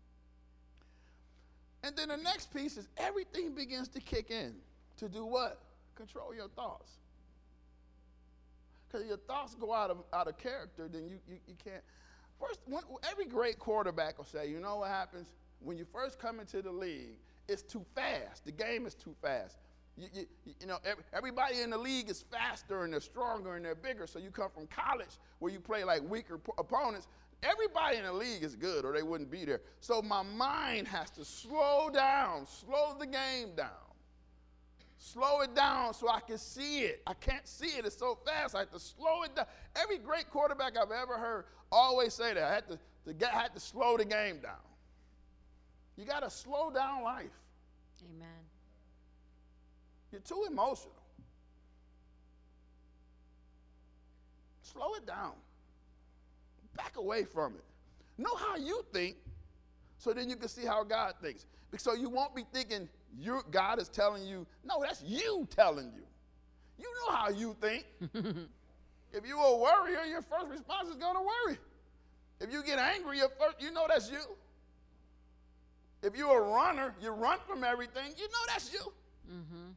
And then the next piece is everything begins to kick in. To do what? Control your thoughts. Because your thoughts go out of, out of character, then you, you, you can't. First, every great quarterback will say, you know what happens? When you first come into the league, it's too fast. The game is too fast. You, you, you know, every, everybody in the league is faster and they're stronger and they're bigger. So you come from college where you play like weaker p- opponents. Everybody in the league is good or they wouldn't be there. So my mind has to slow down, slow the game down. Slow it down so I can see it. I can't see it. It's so fast. I have to slow it down. Every great quarterback I've ever heard always say that. I had to, the guy had to slow the game down. You got to slow down life. Amen. You're too emotional. Slow it down. Back away from it. Know how you think, so then you can see how God thinks. So you won't be thinking you God is telling you. No, that's you telling you. You know how you think. if you're a worrier, your first response is going to worry. If you get angry, your first, you know that's you. If you're a runner, you run from everything. You know that's you. Mm-hmm.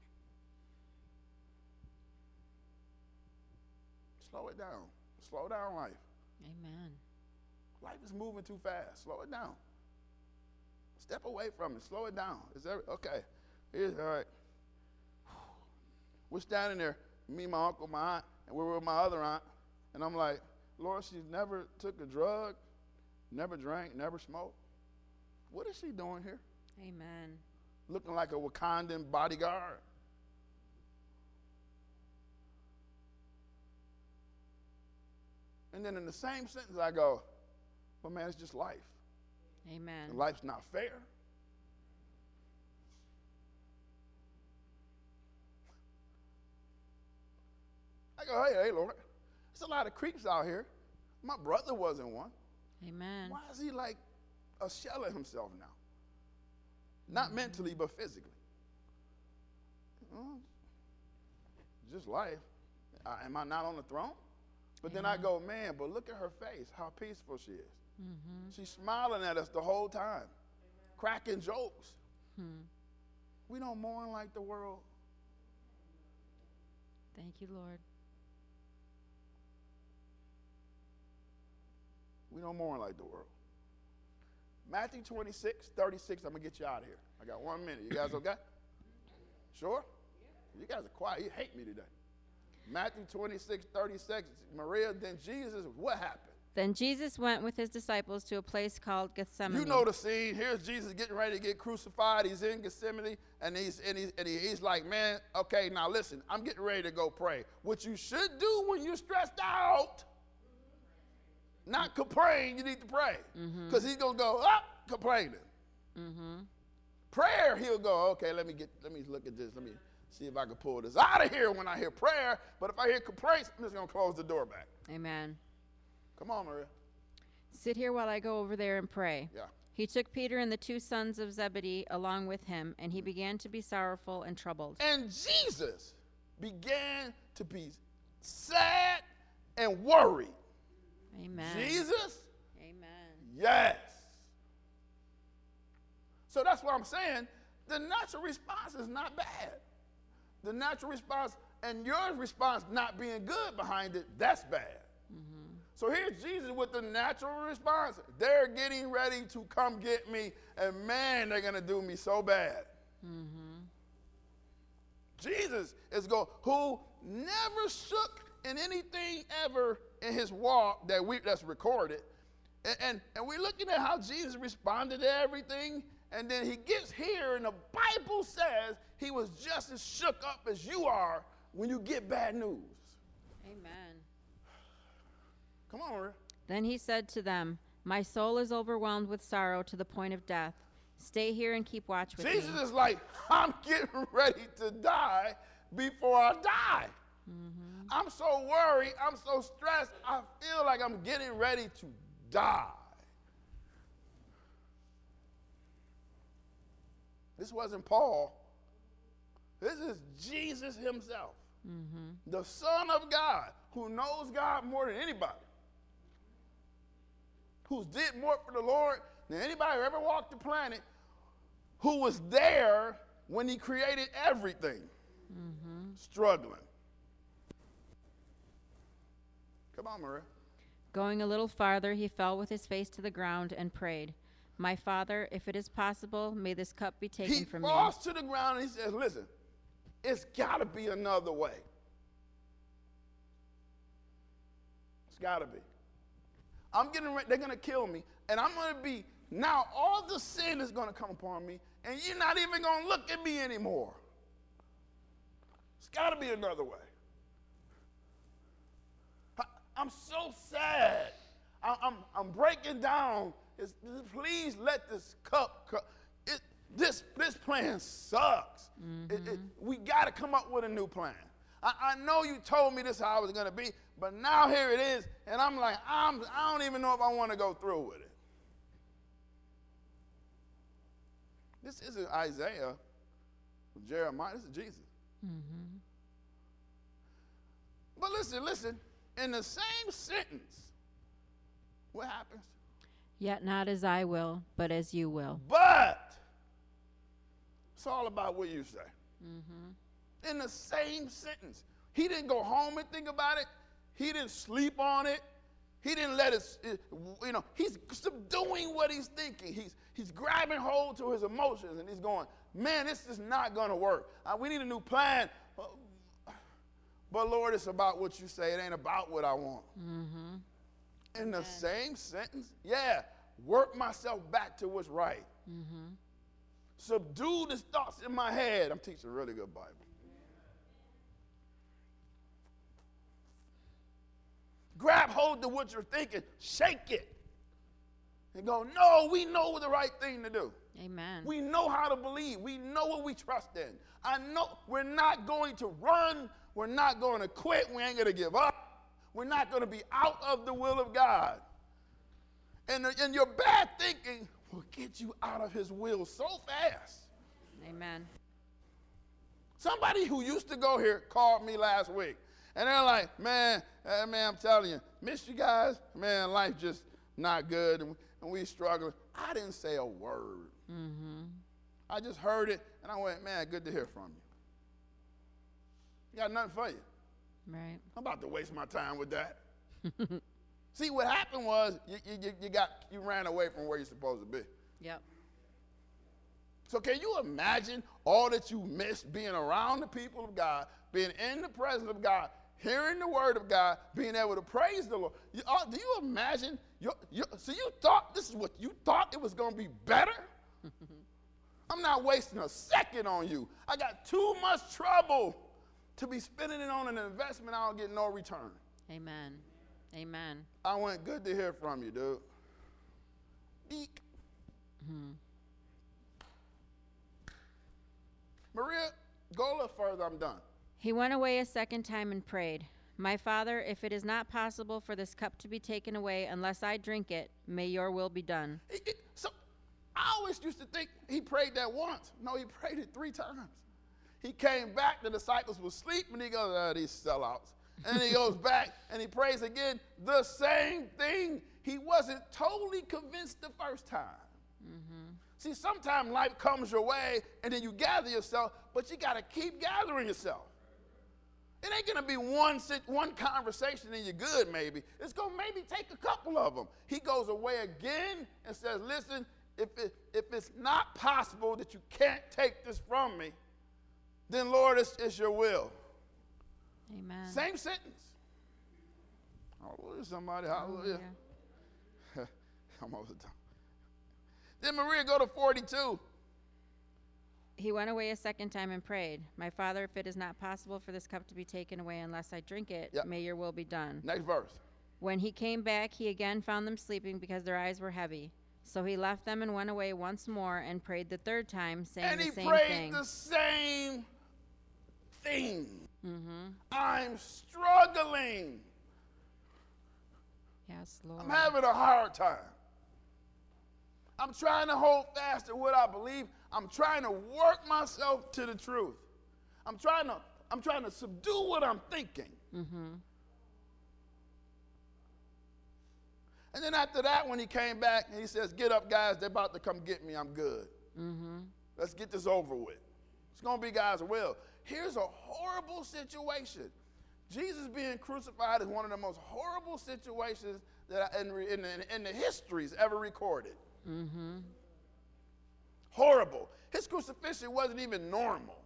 Slow it down. Slow down life. Amen. Life is moving too fast. Slow it down. Step away from it. Slow it down. Is that okay? Here's all right. We're standing there, me, my uncle, my aunt, and we're with my other aunt, and I'm like, Lord, she's never took a drug, never drank, never smoked. What is she doing here? Amen. Looking like a Wakandan bodyguard. And then in the same sentence, I go, well, man, it's just life. And Amen. life's not fair. I go, hey, hey, Lord, there's a lot of creeps out here. My brother wasn't one. Amen. Why is he like a shell of himself now? Not mentally, but physically. Well, just life. Uh, am I not on the throne? But then I go, man, but look at her face, how peaceful she is. Mm-hmm. She's smiling at us the whole time, cracking jokes. Hmm. We don't mourn like the world. Thank you, Lord. We don't mourn like the world. Matthew 26, 36. I'm going to get you out of here. I got one minute. You guys okay? Sure? You guys are quiet. You hate me today. Matthew 26, 36. Maria, then Jesus, what happened? Then Jesus went with his disciples to a place called Gethsemane. You know the scene. Here's Jesus getting ready to get crucified. He's in Gethsemane, and he's and he's, and he's like, man, okay, now listen, I'm getting ready to go pray. What you should do when you're stressed out, not complain. You need to pray mm-hmm. because he's gonna go up complaining. Mm-hmm. Prayer, he'll go, okay, let me get, let me look at this. Let me see if I can pull this out of here when I hear prayer. But if I hear complaints, I'm just gonna close the door back. Amen. Come on, Maria. Sit here while I go over there and pray. Yeah. He took Peter and the two sons of Zebedee along with him, and he mm. began to be sorrowful and troubled. And Jesus began to be sad and worried. Amen. Jesus? Amen. Yes. So that's what I'm saying. The natural response is not bad. The natural response and your response not being good behind it, that's bad. So here's Jesus with the natural response. They're getting ready to come get me, and man, they're going to do me so bad. Mm-hmm. Jesus is going, who never shook in anything ever in his walk that we that's recorded. And, and, and we're looking at how Jesus responded to everything. And then he gets here, and the Bible says he was just as shook up as you are when you get bad news. Amen. Come on, Maria. Then he said to them, My soul is overwhelmed with sorrow to the point of death. Stay here and keep watch with Jesus me. is like, I'm getting ready to die before I die. Mm-hmm. I'm so worried. I'm so stressed. I feel like I'm getting ready to die. This wasn't Paul. This is Jesus himself, mm-hmm. the Son of God, who knows God more than anybody, who's did more for the Lord than anybody who ever walked the planet, who was there when he created everything, mm-hmm. struggling. Come on, Maria. Going a little farther, he fell with his face to the ground and prayed, My Father, if it is possible, may this cup be taken He from me. He falls to the ground and he says, Listen, it's got to be another way. It's got to be. I'm getting ready, they're going to kill me, and I'm going to be, now all the sin is going to come upon me, and you're not even going to look at me anymore. It's got to be another way. I'm so sad. I- I'm, I'm breaking down. It's, please let this cup, co- it, this, this plan sucks. It- it- mm-hmm. we got to come up with a new plan. I, I know you told me this how it was going to be, but now here it is, and I'm like, I'm, I don't even know if I want to go through with it. This isn't Isaiah, Jeremiah. This is Jesus. Mm-hmm. But listen, listen. In the same sentence, what happens? Yet not as I will, but as you will. But it's all about what you say. In the same sentence, he didn't go home and think about it. He didn't sleep on it. He didn't let us, you know, he's subduing what he's thinking. He's, he's grabbing hold to his emotions and he's going, man, this is not going to work. Uh, we need a new plan. Uh, But Lord, it's about what you say. It ain't about what I want. In the same sentence, yeah, work myself back to what's right. Subdue the thoughts in my head. I'm teaching a really good Bible. Grab hold to what you're thinking, shake it, and go, no, we know the right thing to do. Amen. We know how to believe. We know what we trust in. I know we're not going to run. We're not going to quit. We ain't going to give up. We're not going to be out of the will of God. And, and your bad thinking will get you out of his will so fast. Amen. Somebody who used to go here called me last week. And they're like, man, eh, man, I'm telling you, miss you guys. Man, life just not good and, and we struggling. I didn't say a word. I just heard it and I went, man, good to hear from you. Got nothing for you. Right. I'm about to waste my time with that. See, what happened was you, you, you- you got you ran away from where you're supposed to be. Yep. So can you imagine all that you missed being around the people of God, being in the presence of God, hearing the word of God, being able to praise the Lord? You, uh, do you imagine? Your, your, so you thought this is what you thought it was going to be better? I'm not wasting a second on you. I got too much trouble to be spending it on an investment I don't get no return. Amen. Amen. I went good to hear from you, dude. Eek. Maria, go a little further. I'm done. He went away a second time and prayed, My father, if it is not possible for this cup to be taken away unless I drink it, may your will be done. It- it- so I always used to think he prayed that once. No, he prayed it three times. He came back, the disciples were asleep, and he goes, ah, these sellouts. And he goes back and he prays again the same thing. He wasn't totally convinced the first time. See, sometimes life comes your way and then you gather yourself, but you got to keep gathering yourself. It ain't gonna be one one conversation and you're good. Maybe it's gonna maybe take a couple of them. He goes away again and says, "Listen, if it, if it's not possible that you can't take this from me, then Lord, it's, it's your will." Amen. Same sentence. Hallelujah, somebody. Hallelujah. Hallelujah. I'm over the top. Then Maria go to 42. He went away a second time and prayed, My father, if it is not possible for this cup to be taken away unless I drink it, Yep. may your will be done. Next verse. When he came back, he again found them sleeping because their eyes were heavy. So he left them and went away once more and prayed the third time, saying and the he same prayed thing. the same thing. mm-hmm. I'm struggling. Yes, Lord. I'm having a hard time. I'm trying to hold fast to what I believe. I'm trying to work myself to the truth. I'm trying to I'm trying to subdue what I'm thinking. mm-hmm. And then after that, when he came back and he says, Get up, guys, they're about to come get me. I'm good. Mm-hmm. Let's get this over with. It's going to be God's will. Here's a horrible situation. Jesus being crucified is one of the most horrible situations that I, in, in, in, in the histories ever recorded. Mm-hmm. Horrible. His crucifixion wasn't even normal.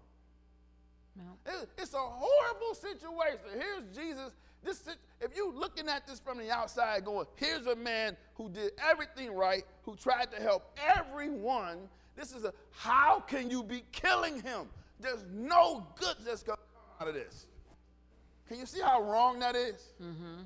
No. It's a horrible situation. Here's Jesus. This, if you're looking at this from the outside, going, here's a man who did everything right, who tried to help everyone. This is a how can you be killing him? There's no good that's gonna come out of this. Can you see how wrong that is? Mm-hmm.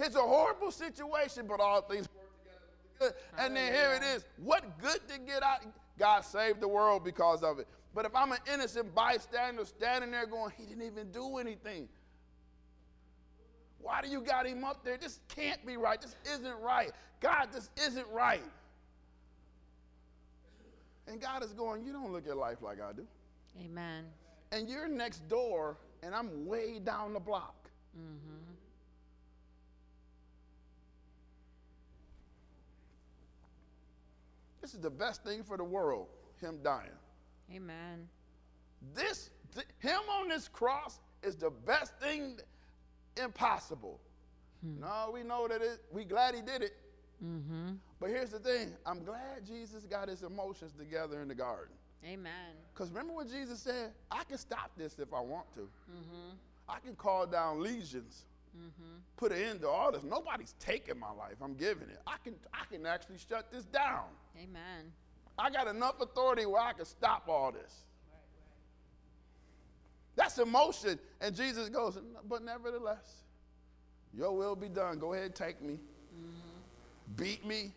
It's a horrible situation, but all things work together good. And then here it is. What good to get out? God saved the world because of it. But if I'm an innocent bystander standing there going, he didn't even do anything. Why do you got him up there? This can't be right. This isn't right. God, this isn't right. And God is going, you don't look at life like I do. Amen. And you're next door, and I'm way down the block. Mm-hmm. This is the best thing for the world, him dying. Amen. This, th- him on this cross is the best thing impossible. No, we know that it, we glad he did it. Mm-hmm. But here's the thing I'm glad Jesus got his emotions together in the garden. Amen. Because remember what Jesus said? I can stop this if I want to. Mm-hmm. I can call down legions, Mm-hmm. put an end to all this. Nobody's taking my life. I'm giving it. I can, I can actually shut this down. Amen. I got enough authority where I can stop all this. That's emotion. And Jesus goes, but nevertheless, your will be done. Go ahead, take me. Beat me.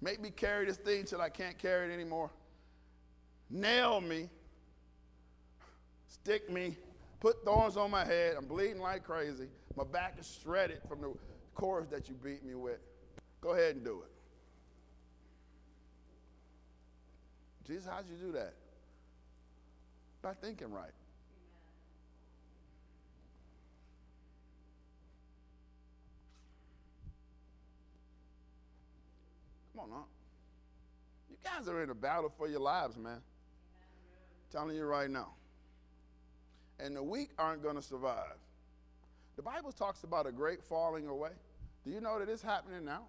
Make me carry this thing till I can't carry it anymore. Nail me. Stick me. Put thorns on my head. I'm bleeding like crazy. My back is shredded from the cords that you beat me with. Go ahead and do it. Jesus, how'd you do that? By thinking right. Come on, now. You guys are in a battle for your lives, man. I'm Telling you right now. And the weak aren't going to survive. The Bible talks about a great falling away. Do you know that it's happening now?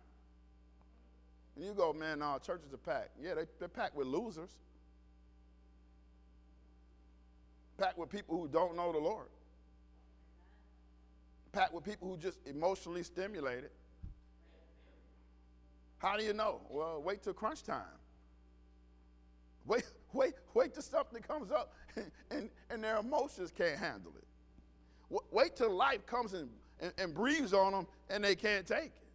And you go, man, no, churches are packed. Yeah, they, they're packed with losers. Packed with people who don't know the Lord. Packed with people who just emotionally stimulated. How do you know? Well, wait till crunch time. Wait, wait, wait till something comes up and, and, their emotions can't handle it. Wait till life comes and, and, and breathes on them and they can't take it.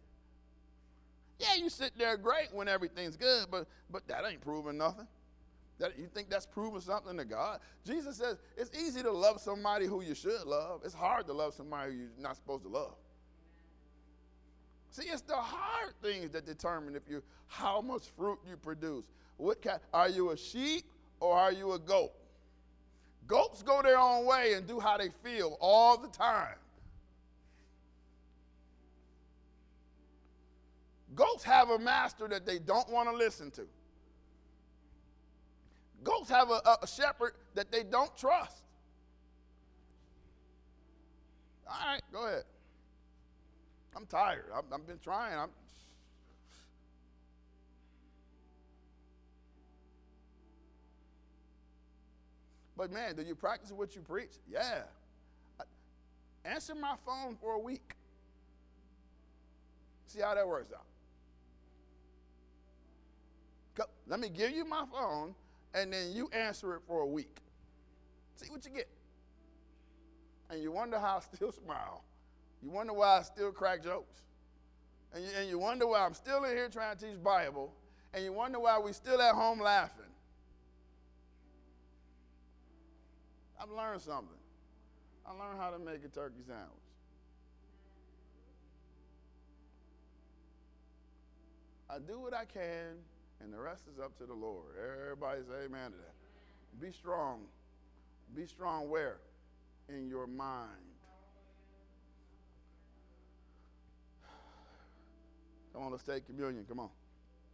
Yeah, you sit there great when everything's good, but, but that ain't proving nothing. That, you think that's proving something to God? Jesus says it's easy to love somebody who you should love. It's hard to love somebody who you're not supposed to love. See, it's the hard things that determine if you how much fruit you produce. What kind, are you a sheep or are you a goat? Goats go their own way and do how they feel all the time. Goats have a master that they don't want to listen to. Goats have a, a, shepherd that they don't trust. All right, go ahead. I'm tired. I've, I've been trying. I'm, But man, do you practice what you preach? Yeah. Answer my phone for a week. See how that works out. Let me give you my phone, and then you answer it for a week. See what you get. And you wonder how I still smile. You wonder why I still crack jokes. And you, and you wonder why I'm still in here trying to teach Bible. And you wonder why we still at home laughing. I've learned something. I learned how to make a turkey sandwich. I do what I can and the rest is up to the Lord. Everybody say amen to that. Be strong. Be strong where? In your mind. Come on, let's take communion. Come on.